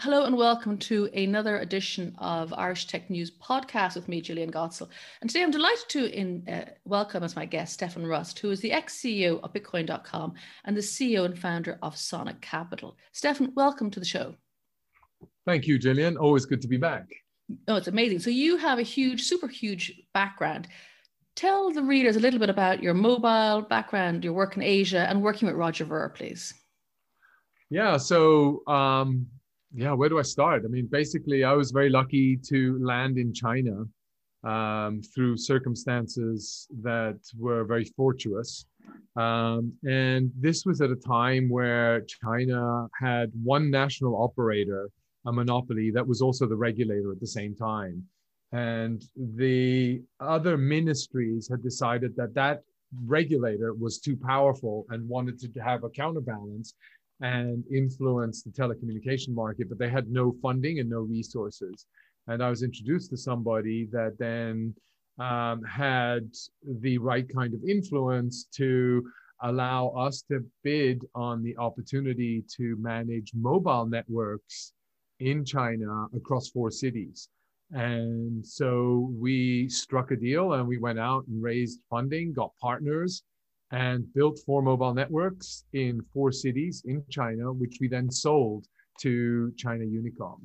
Hello and welcome to another edition of Irish Tech News podcast with me, Jillian Godsil. And today I'm delighted to in, uh, welcome as my guest Stefan Rust, who is the ex CEO of Bitcoin.com and the CEO and founder of Sonic Capital. Stefan, welcome to the show. Thank you, Jillian. Always good to be back. Oh, it's amazing. So you have a huge, super huge background. Tell the readers a little bit about your mobile background, your work in Asia, and working with Roger Ver, please. Yeah. So um, yeah, where do I start? I mean, basically, I was very lucky to land in China um, through circumstances that were very fortuitous. Um, and this was at a time where China had one national operator, a monopoly that was also the regulator at the same time. And the other ministries had decided that that regulator was too powerful and wanted to have a counterbalance and influence the telecommunication market, but they had no funding and no resources. And I was introduced to somebody that then um, had the right kind of influence to allow us to bid on the opportunity to manage mobile networks in China across four cities. And so we struck a deal and we went out and raised funding, got partners, and built four mobile networks in four cities in China, which we then sold to China Unicom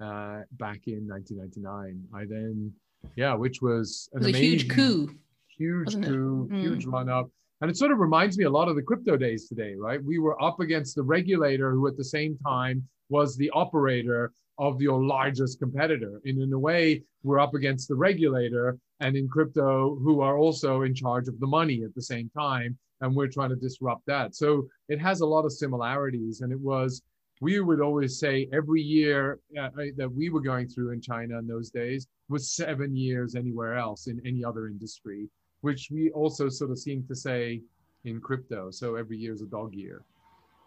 uh, back in 1999. I then, yeah, which was an was amazing, huge coup, huge coup, mm. huge run up. And it sort of reminds me a lot of the crypto days today, right? We were up against the regulator who at the same time was the operator of your largest competitor. And in a way, we're up against the regulator and in crypto who are also in charge of the money at the same time. And we're trying to disrupt that. So it has a lot of similarities. And it was, we would always say every year uh, that we were going through in China in those days was seven years anywhere else in any other industry, which we also sort of seem to say in crypto. So every year is a dog year.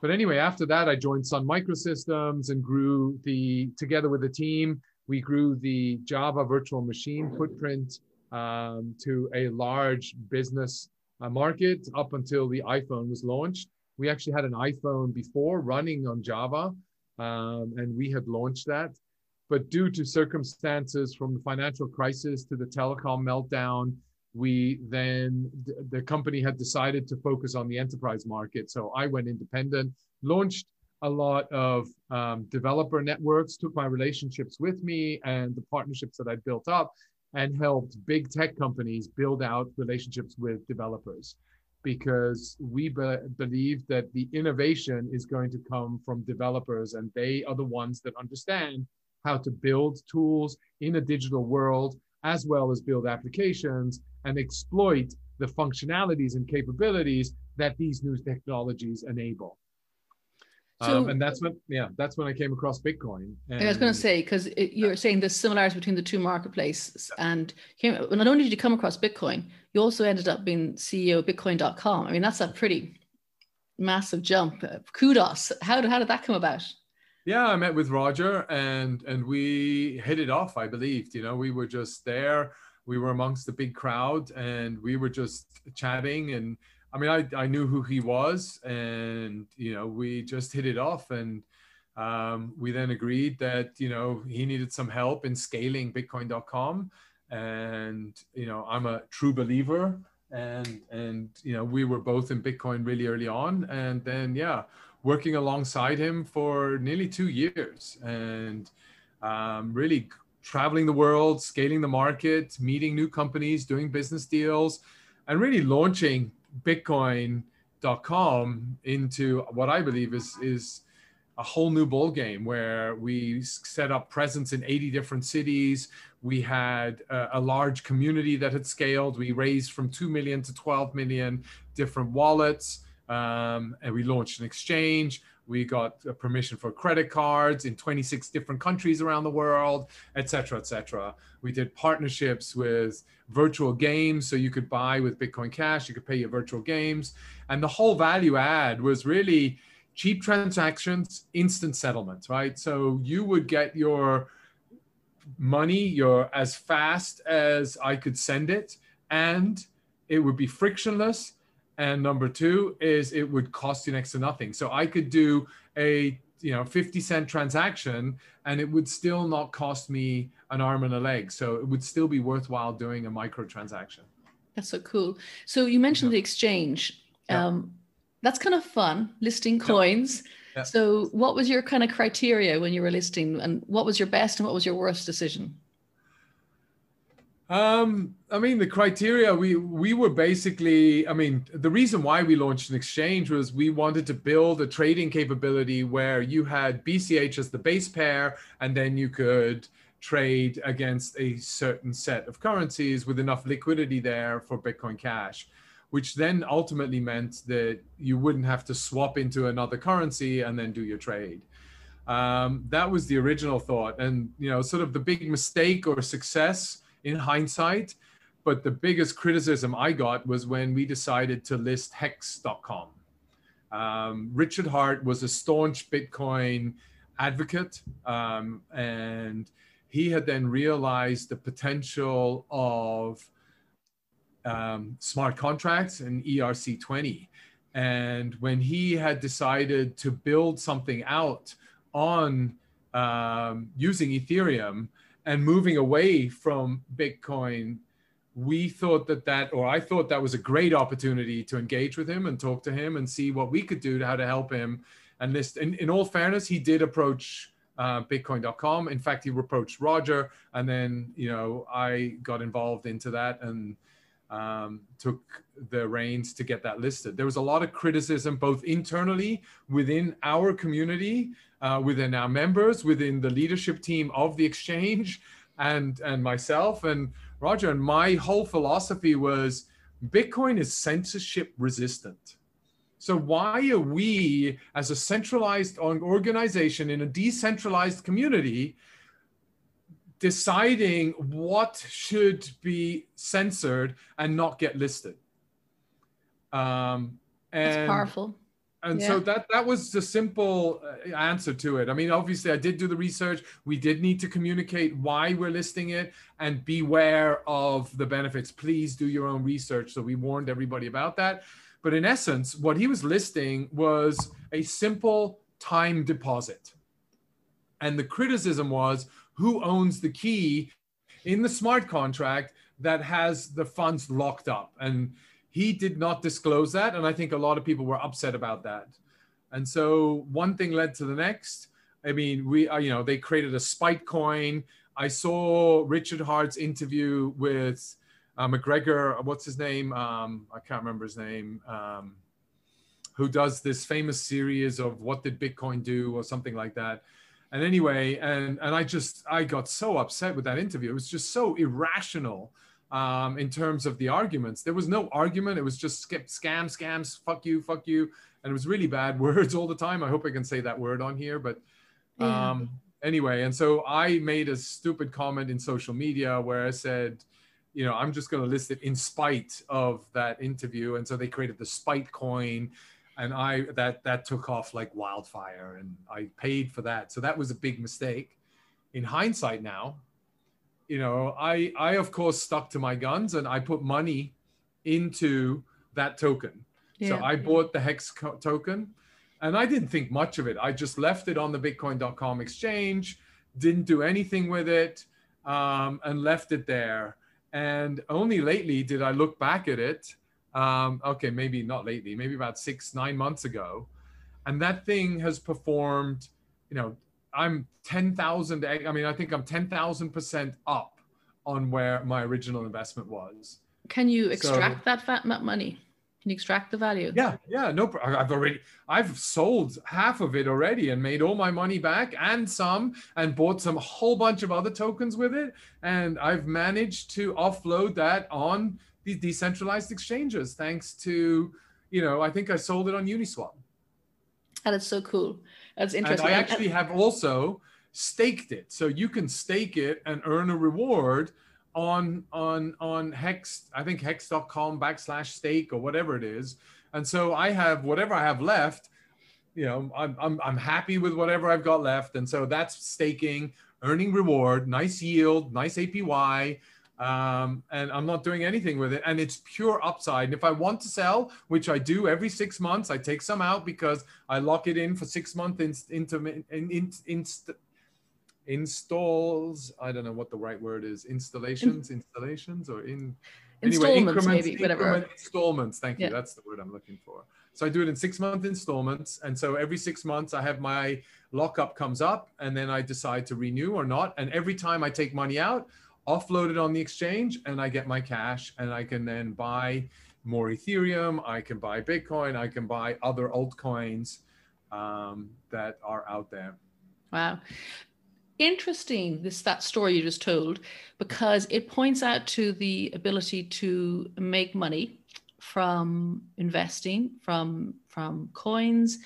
But anyway, after that, I joined Sun Microsystems and grew the, together with the team, we grew the Java virtual machine footprint um, to a large business uh, market up until the iPhone was launched. We actually had an iPhone before running on Java, um, and we had launched that. But due to circumstances from the financial crisis to the telecom meltdown, we then the company had decided to focus on the enterprise market so i went independent launched a lot of um, developer networks took my relationships with me and the partnerships that i built up and helped big tech companies build out relationships with developers because we be- believe that the innovation is going to come from developers and they are the ones that understand how to build tools in a digital world as well as build applications and exploit the functionalities and capabilities that these new technologies enable. So, um, and that's when, yeah, that's when I came across Bitcoin. And, I was going to say because you're saying the similarities between the two marketplaces, and came, not only did you come across Bitcoin, you also ended up being CEO of Bitcoin.com. I mean, that's a pretty massive jump. Kudos. How did how did that come about? Yeah, I met with Roger and and we hit it off. I believed, you know, we were just there we were amongst the big crowd and we were just chatting and I mean I, I knew who he was and you know we just hit it off and um, we then agreed that you know he needed some help in scaling bitcoin.com and you know I'm a true believer and and you know we were both in bitcoin really early on. And then yeah working alongside him for nearly two years and um, really traveling the world, scaling the market, meeting new companies, doing business deals, and really launching Bitcoin.com into what I believe is is a whole new ball game where we set up presence in 80 different cities. We had a, a, large community that had scaled. We raised from 2 million to 12 million different wallets. Um, and we launched an exchange We got uh, permission for credit cards in 26 different countries around the world, et cetera, et cetera. We did partnerships with virtual games. So you could buy with Bitcoin Cash, you could pay your virtual games. And the whole value add was really cheap transactions, instant settlement, right? So you would get your money, your as fast as I could send it, and it would be frictionless and number two is it would cost you next to nothing. So i could do a you know 50 cent transaction and it would still not cost me an arm and a leg. So it would still be worthwhile doing a micro transaction. That's so cool. So you mentioned yeah. the exchange. Yeah. um, that's kind of fun listing coins. Yeah. so what was your kind of criteria when you were listing and what was your best and what was your worst decision um, I mean, the criteria we we were basically. I mean, the reason why we launched an exchange was we wanted to build a trading capability where you had BCH as the base pair, and then you could trade against a certain set of currencies with enough liquidity there for Bitcoin Cash, which then ultimately meant that you wouldn't have to swap into another currency and then do your trade. Um, that was the original thought, and you know, sort of the big mistake or success in hindsight. But the biggest criticism I got was when we decided to list hex.com. Um, Richard Heart was a staunch Bitcoin advocate, um, and he had then realized the potential of um, smart contracts and ERC20. And when he had decided to build something out on um, using Ethereum, and moving away from Bitcoin, we thought that that, or I thought that was a great opportunity to engage with him and talk to him and see what we could do to how to help him. And this, in, in all fairness, he did approach uh, Bitcoin.com. In fact, he approached Roger, and then you know I got involved into that and um, took the reins to get that listed. There was a lot of criticism, both internally within our community, uh, within our members, within the leadership team of the exchange, and and myself and Roger. And my whole philosophy was Bitcoin is censorship resistant. So why are we, as a centralized organization in a decentralized community, deciding what should be censored and not get listed. Um, and, That's powerful. And yeah. so that that was the simple uh, answer to it. I mean, obviously, I did do the research. We did need to communicate why we're listing it and beware of the benefits. Please do your own research. So we warned everybody about that. But in essence, what he was listing was a simple time deposit. And the criticism was, who owns the key in the smart contract that has the funds locked up. And he did not disclose that. And I think a lot of people were upset about that. And so one thing led to the next. I mean, we, uh, you know, they created a spite coin. I saw Richard Heart's interview with uh, McGregor. What's his name? Um, I can't remember his name. Um, who does this famous series of what did Bitcoin do or something like that and anyway and and i just i got so upset with that interview. It was just so irrational um, in terms of the arguments. There was no argument. It was just skip scam scams fuck you fuck you. And it was really bad words all the time. I hope i can say that word on here but um, yeah. anyway. And so i made a stupid comment in social media where i said you know i'm just going to list it in spite of that interview. And so they created the spite coin and I that that took off like wildfire, and I paid for that. So that was a big mistake. In hindsight, now, you know, I I of course stuck to my guns, and I put money into that token. Yeah. So I bought the hex co- token, and I didn't think much of it. I just left it on the Bitcoin.com exchange, didn't do anything with it, um, and left it there. And only lately did I look back at it um, okay, maybe not lately, maybe about six, nine months ago. And that thing has performed, you know, I'm 10,000, I mean, I think I'm 10,000% up on where my original investment was. Can you extract so, that fat money? Can you extract the value? Yeah, yeah, no, I've already, I've sold half of it already and made all my money back and some, and bought some whole bunch of other tokens with it, and I've managed to offload that on these decentralized exchanges thanks to, you know, I think I sold it on Uniswap. And it's so cool. That's interesting. And I actually have also staked it. So you can stake it and earn a reward on on on hex i think hex.com backslash stake or whatever it is and so i have whatever i have left you know I'm, I'm i'm happy with whatever i've got left and so that's staking earning reward nice yield nice apy um, and I'm not doing anything with it. And it's pure upside. And if I want to sell, which I do every six months, I take some out because I lock it in for six months into in, in, in, in, installs. I don't know what the right word is. Installations, in, installations, or in anyway, increments, maybe, whatever. installments. Thank you. Yeah. That's the word I'm looking for. So I do it in six month installments, and so every six months I have my lockup comes up, and then I decide to renew or not. And every time I take money out, offload it on the exchange, and I get my cash, and I can then buy more Ethereum. I can buy Bitcoin. I can buy other altcoins um, that are out there. Wow interesting this that story you just told because it points out to the ability to make money from investing from from coins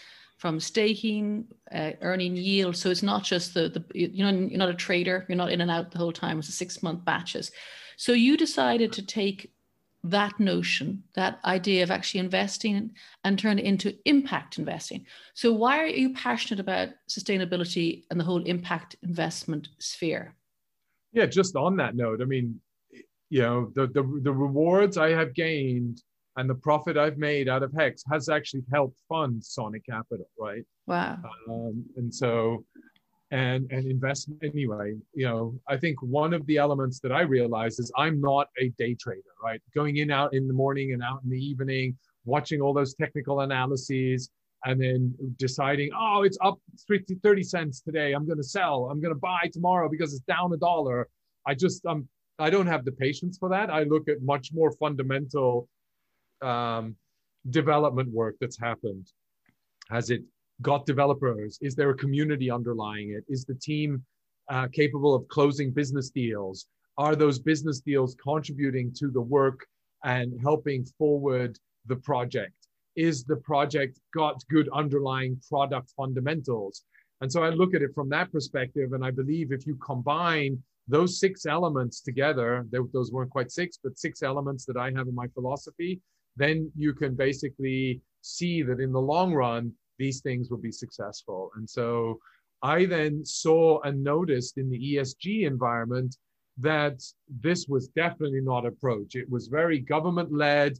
from staking uh, earning yield so it's not just the the you know you're not a trader you're not in and out the whole time it's a six month batches so you decided to take that notion, that idea of actually investing and turn it into impact investing. So, why are you passionate about sustainability and the whole impact investment sphere? Yeah, just on that note, I mean, you know, the, the, the rewards I have gained and the profit I've made out of Hex has actually helped fund Sonic Capital, right? Wow. Um, and so, and and investment anyway you know i think one of the elements that i realize is i'm not a day trader right? Going in out in the morning and out in the evening watching all those technical analyses and then deciding oh it's up 30, 30 cents today. I'm going to sell. I'm going to buy tomorrow because it's down a dollar. I just um i don't have the patience for that. I look at much more fundamental um, development work that's happened has it got developers? Is there a community underlying it? Is the team uh, capable of closing business deals? Are those business deals contributing to the work and helping forward the project? Is the project got good underlying product fundamentals? And so I look at it from that perspective. And I believe if you combine those six elements together, those weren't quite six, but six elements that I have in my philosophy, then you can basically see that in the long run, these things will be successful. And so I then saw and noticed in the ESG environment that this was definitely not approach. It was very government led,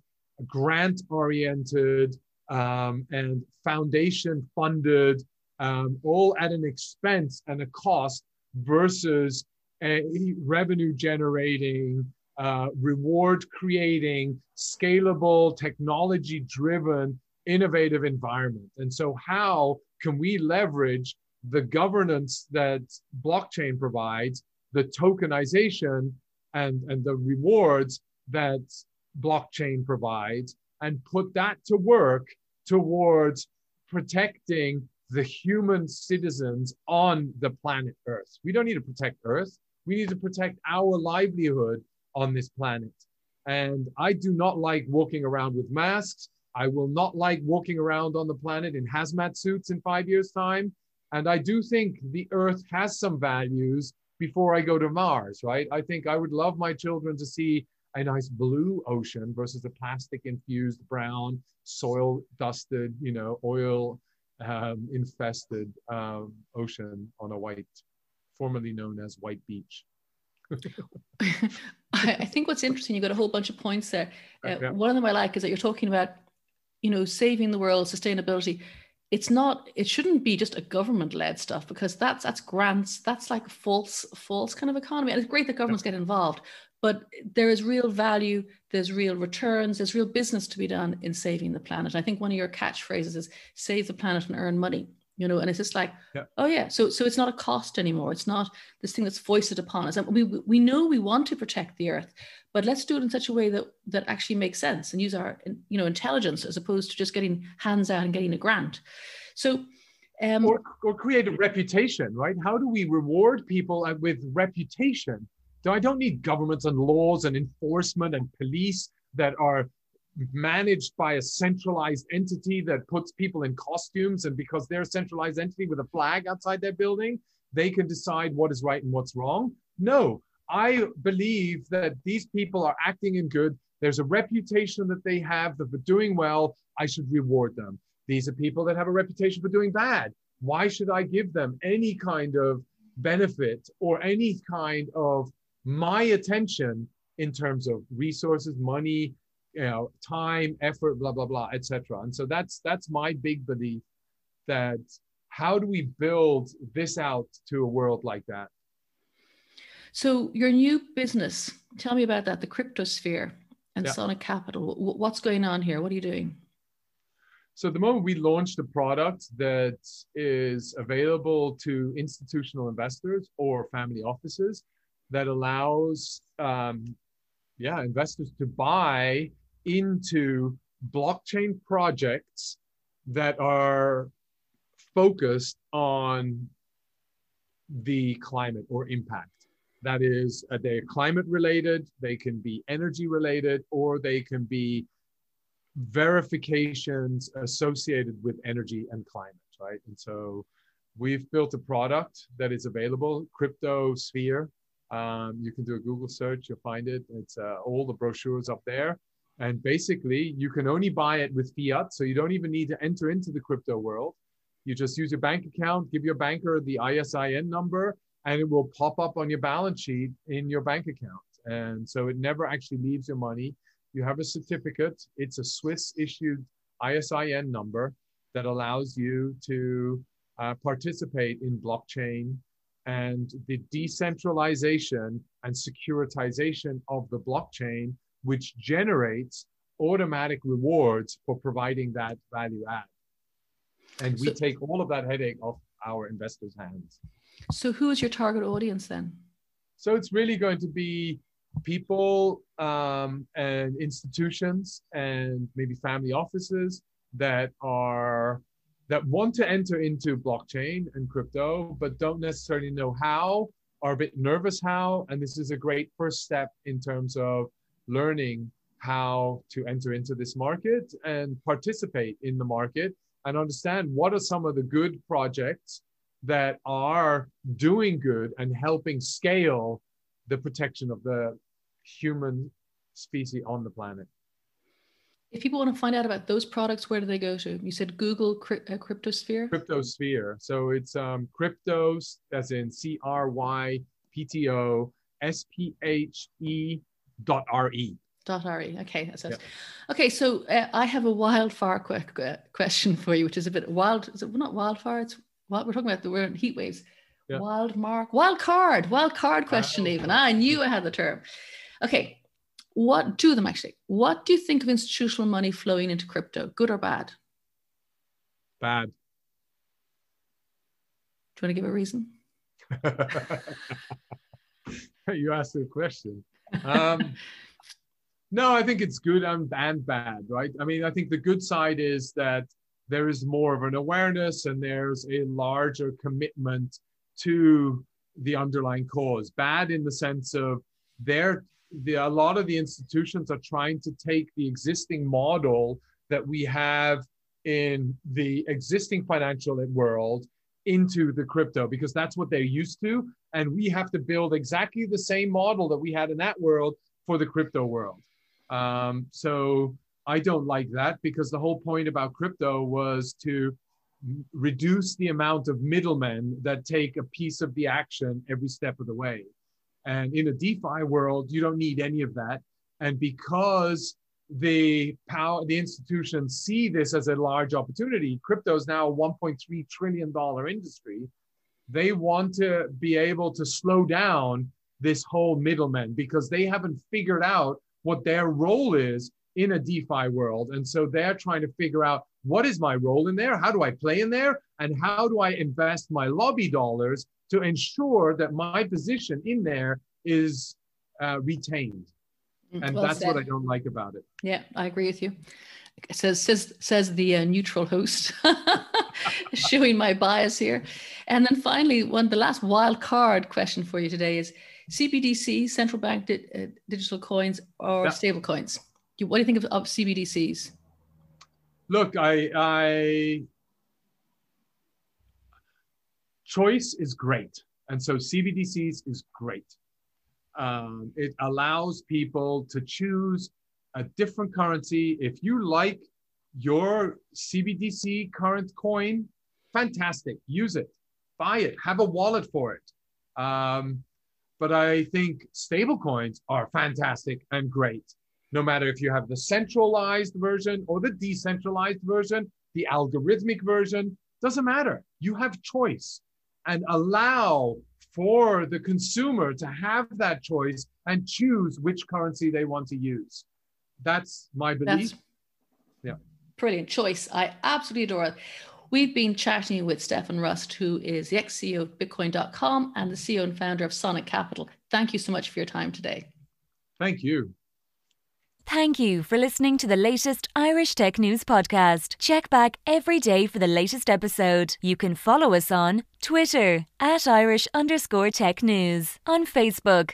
grant oriented, um, and foundation funded, um, all at an expense and a cost versus a revenue generating, uh, reward creating, scalable, technology driven innovative environment. And so, how can we leverage the governance that blockchain provides, the tokenization and, and the rewards that blockchain provides, and put that to work towards protecting the human citizens on the planet Earth? We don't need to protect Earth, we need to protect our livelihood on this planet. And I do not like walking around with masks. I will not like walking around on the planet in hazmat suits in five years' time. And I do think the Earth has some values before I go to Mars, right? I think I would love my children to see a nice blue ocean versus a plastic infused brown, soil dusted, you know, oil um, infested um, ocean on a white, formerly known as White Beach. I think what's interesting, you got a whole bunch of points there. Uh, yeah. One of them I like is that you're talking about you know, saving the world, sustainability, it's not, it shouldn't be just a government led stuff because that's that's grants, that's like a false, false kind of economy. And it's great that governments get involved, but there is real value, there's real returns, there's real business to be done in saving the planet. I think one of your catchphrases is save the planet and earn money you know and it's just like yeah. oh yeah. So so it's not a cost anymore. It's not this thing that's foisted upon us. And we we know we want to protect the earth but let's do it in such a way that that actually makes sense and use our you know intelligence as opposed to just getting hands out and getting a grant. So um, or, or create a reputation right? How do we reward people with reputation? So i don't need governments and laws and enforcement and police that are managed by a centralized entity that puts people in costumes. And because they're a centralized entity with a flag outside their building, they can decide what is right and what's wrong. No, I believe that these people are acting in good. There's a reputation that they have that for doing well, I should reward them. These are people that have a reputation for doing bad. Why should I give them any kind of benefit or any kind of my attention in terms of resources, money, you know, time, effort, blah blah blah, etc. And so that's that's my big belief that how do we build this out to a world like that? So your new business, tell me about that, the cryptosphere and Yeah. Sonic Capital. What's going on here? What are you doing? So at the moment we launched a product that is available to institutional investors or family offices that allows um, yeah investors to buy into blockchain projects that are focused on the climate or impact that is uh, they're climate related they can be energy related or they can be verifications associated with energy and climate, right? And so we've built a product that is available, Crypto Sphere. Um, you can do a Google search, you'll find it. It's uh, all the brochures up there. And basically, you can only buy it with fiat, so you don't even need to enter into the crypto world. You just use your bank account, give your banker the ISIN number, and it will pop up on your balance sheet in your bank account. And so it never actually leaves your money you have a certificate. It's a Swiss issued ISIN number that allows you to uh, participate in blockchain and the decentralization and securitization of the blockchain, which generates automatic rewards for providing that value add. And we So- take all of that headache off our investors' hands. So who is your target audience then? So it's really going to be people um, and institutions and maybe family offices that are that want to enter into blockchain and crypto, but don't necessarily know how, are a bit nervous how. And this is a great first step in terms of learning how to enter into this market and participate in the market and understand what are some of the good projects that are doing good and helping scale the protection of the human species on the planet. If people want to find out about those products, where do they go to? You said Google cryp- uh, Cryptosphere. Cryptosphere. So it's um, cryptos, as in C R Y P T O S P H E dot R E. Dot re. Okay, that's it. Yeah. Okay, so uh, I have a wildfire que- question for you, which is a bit wild. Is it not wildfire? It's what we're talking about. The word heat waves. Yeah. Wild mark, wild card, wild card question. Wild even. I knew I had the term. Okay, what two of them actually? What do you think of institutional money flowing into crypto? Good or bad? Bad. Do you want to give a reason? you asked a question. Um, no, I think it's good and, and bad, right? I mean, I think the good side is that there is more of an awareness and there's a larger commitment to the underlying cause. Bad in the sense of they're the, a lot of the institutions are trying to take the existing model that we have in the existing financial world into the crypto because that's what they're used to. And we have to build exactly the same model that we had in that world for the crypto world. Um, so I don't like that because the whole point about crypto was to reduce the amount of middlemen that take a piece of the action every step of the way. And in a DeFi world, you don't need any of that. And because the power, the institutions see this as a large opportunity, crypto is now a 1.3 trillion dollar industry. They want to be able to slow down this whole middleman because they haven't figured out what their role is in a DeFi world. And so they're trying to figure out what is my role in there? How do I play in there? And how do I invest my lobby dollars to ensure that my position in there is uh, retained? And Well that's what I don't like about it. Yeah, I agree with you. It says says says the uh, neutral host, showing my bias here. And then finally, one the last wild card question for you today is CBDC, central bank di- uh, digital coins or Yeah. stable coins. What do you think of, of CBDCs? Look, I, I choice is great, and so CBDCs is great. Um, it allows people to choose a different currency. If you like your CBDC current coin, fantastic. Use it, buy it, have a wallet for it. Um, but I think stable coins are fantastic and great. No matter if you have the centralized version or the decentralized version, the algorithmic version, doesn't matter. You have choice and allow for the consumer to have that choice and choose which currency they want to use. That's my belief. That's yeah. Brilliant choice. I absolutely adore it. We've been chatting with Stefan Rust, who is the ex CEO of Bitcoin.com and the CEO and founder of Sonic Capital. Thank you so much for your time today. Thank you. Thank you for listening to the latest Irish Tech News podcast. Check back every day for the latest episode. You can follow us on Twitter at Irish underscore tech news, on Facebook,